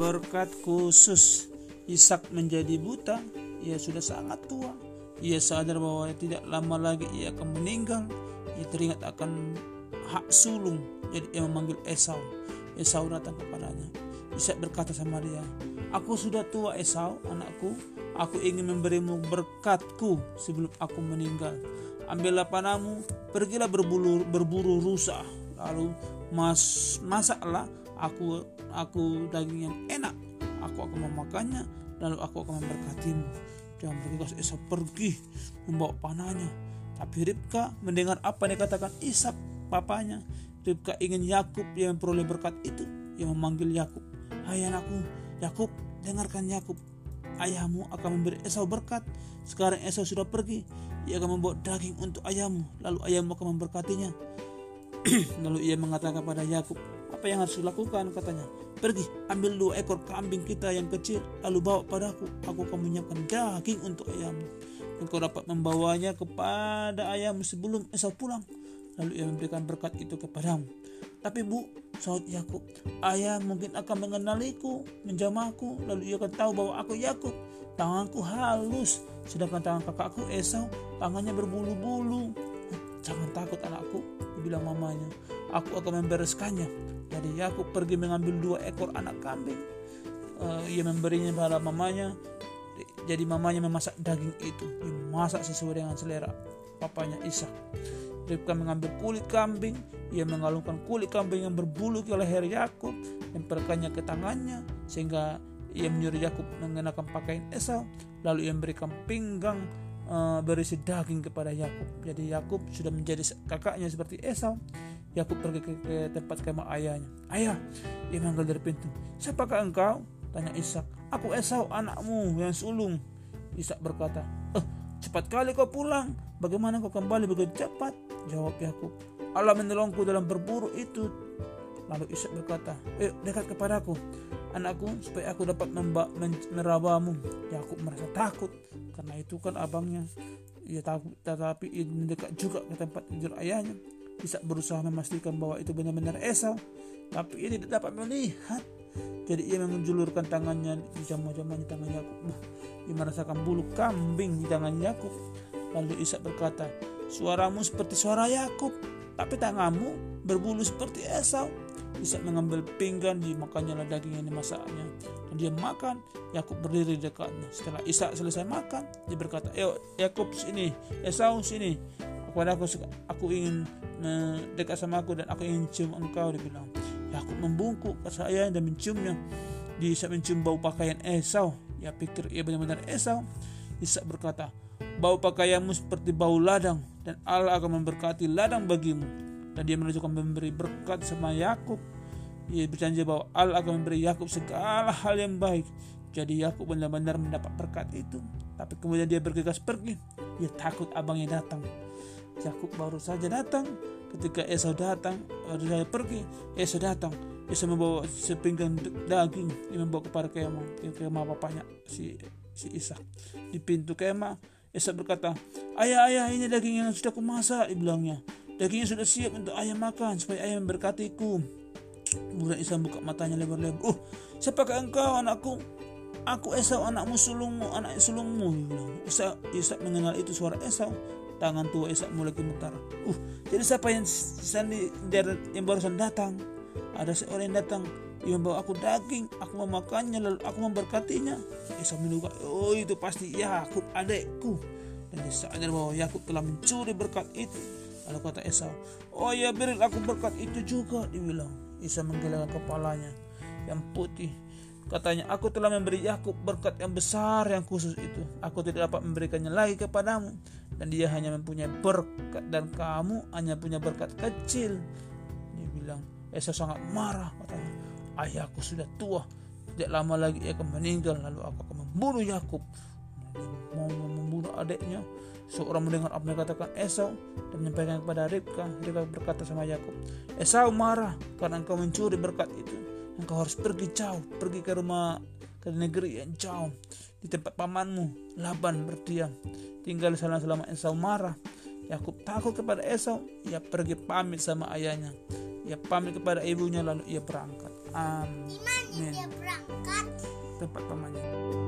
berkat khusus Ishak menjadi buta ia sudah sangat tua. Ia sadar bahwa tidak lama lagi ia akan meninggal. Ia teringat akan hak sulung jadi ia memanggil Esau. Esau datang kepadanya. Ishak berkata sama dia aku sudah tua Esau anakku. Aku ingin memberimu berkatku sebelum aku meninggal. Ambillah panamu pergilah berburu berburu rusa. Lalu mas masaklah aku aku daging yang enak. Aku akan memakannya lalu aku akan memberkatimu. Dan bergegas Esau pergi membawa panahnya. Tapi Ribka mendengar apa yang dikatakan Ishak papanya Ribka ingin Yakub yang memperoleh berkat itu yang memanggil Yakub. Hai anakku Yakub dengarkan Yakub. Ayahmu akan memberi Esau berkat. Sekarang Esau sudah pergi ia akan membawa daging untuk ayahmu lalu ayahmu akan memberkatinya. Lalu ia mengatakan kepada Yakub apa yang harus dilakukan? Katanya pergi ambil dua ekor kambing kita yang kecil lalu bawa padaku. Aku akan menyiapkan daging untuk ayammu. Engkau dapat membawanya kepada ayahmu sebelum Esau pulang. Lalu ia memberikan berkat itu kepadamu. Tapi bu saud Yakub ayah mungkin akan mengenaliku menjamaku lalu ia akan tahu bahwa aku Yakub. Tanganku halus sedangkan tangan kakakku Esau. Tangannya berbulu-bulu. Jangan takut anakku bilang mamanya aku akan membereskannya jadi Yakub pergi mengambil dua ekor anak kambing. Uh, ia memberinya pada mamanya. Jadi mamanya memasak daging itu, dimasak sesuai dengan selera papanya Ishak. Ribka mengambil kulit kambing, ia mengalungkan kulit kambing yang berbulu ke leher Yakub dan ke tangannya sehingga ia menyuruh Yakub mengenakan pakaian Esau lalu ia memberikan pinggang uh, berisi daging kepada Yakub. Jadi Yakub sudah menjadi kakaknya seperti Esau. Yakub pergi ke, ke tempat kemah ayahnya. Ayah, ia manggil dari pintu. Siapakah engkau? Tanya Ishak. Aku Esau, anakmu yang sulung. Ishak berkata, Eh, cepat kali kau pulang. Bagaimana kau kembali begitu cepat? Jawab Yakub. Allah menolongku dalam berburu itu. Lalu Ishak berkata, Eh, dekat kepadaku, anakku, supaya aku dapat merabamu. Yakub merasa takut, karena itu kan abangnya. Ia takut, tetapi ia mendekat juga ke tempat tidur ayahnya bisa berusaha memastikan bahwa itu benar-benar Esau, tapi ia tidak dapat melihat. Jadi ia menjulurkan tangannya di jama-jamanya tangan Yakub. Ia merasakan bulu kambing di tangan Yakub. Lalu Ishak berkata, suaramu seperti suara Yakub, tapi tanganmu berbulu seperti Esau. Ishak mengambil pinggan, dimakannya lah daging yang dimasaknya. Dan dia makan, Yakub berdiri di dekatnya. Setelah Ishak selesai makan, dia berkata, "Ayo Yakub sini, Esau sini. Kepada aku aku ingin dekat sama aku dan aku ingin cium engkau dia bilang. Yakub membungkuk ke saya dan menciumnya. Dia Ishak mencium bau pakaian Esau. Ia pikir ia benar-benar Esau. Ishak berkata bau pakaianmu seperti bau ladang dan Allah akan memberkati ladang bagimu. Dan dia menunjukkan memberi berkat sama Yakub. Ia berjanji bahwa Allah akan memberi Yakub segala hal yang baik. Jadi Yakub benar-benar mendapat berkat itu. Tapi kemudian dia bergegas pergi. Dia takut abangnya datang Yakub baru saja datang. Ketika Esau datang, baru saja pergi. Esau datang. Esau membawa sepinggang daging yang membawa kepada kemah, kemah bapaknya si si Isa. Di pintu kemah, Esau berkata, Ayah, ayah, ini daging yang sudah kumasak, dibilangnya. Dagingnya sudah siap untuk ayah makan, supaya ayah memberkatiku. Kemudian Isa buka matanya lebar-lebar. Oh, siapakah engkau anakku? Aku Esau anakmu sulungmu, anak sulungmu. Isa, Isa mengenal itu suara Esau tangan tua Ishak mulai gemetar. Uh, jadi siapa yang yang barusan datang? Ada seorang yang datang yang membawa aku daging, aku memakannya lalu aku memberkatinya. Isa menduga, oh itu pasti Yakub adekku. Dan dia sadar bahwa Yakub telah mencuri berkat itu. Lalu kata Esau, oh ya beri aku berkat itu juga, dibilang. Isa menggelengkan kepalanya yang putih Katanya, aku telah memberi Yakub berkat yang besar yang khusus itu. Aku tidak dapat memberikannya lagi kepadamu. Dan dia hanya mempunyai berkat dan kamu hanya punya berkat kecil. Dia bilang, Esau sangat marah katanya. Ayahku sudah tua. Tidak lama lagi ia akan meninggal. Lalu aku akan membunuh Yakub. Mau membunuh adiknya. Seorang mendengar apa yang katakan Esau dan menyampaikan kepada Ribka. Ribka berkata sama Yakub, Esau marah karena engkau mencuri berkat itu engkau harus pergi jauh, pergi ke rumah ke negeri yang jauh di tempat pamanmu Laban berdiam. Tinggal di sana selama Esau marah. Yakub takut kepada Esau ia pergi pamit sama ayahnya. Ia pamit kepada ibunya lalu ia berangkat. Amin dia berangkat? Tempat pemancingan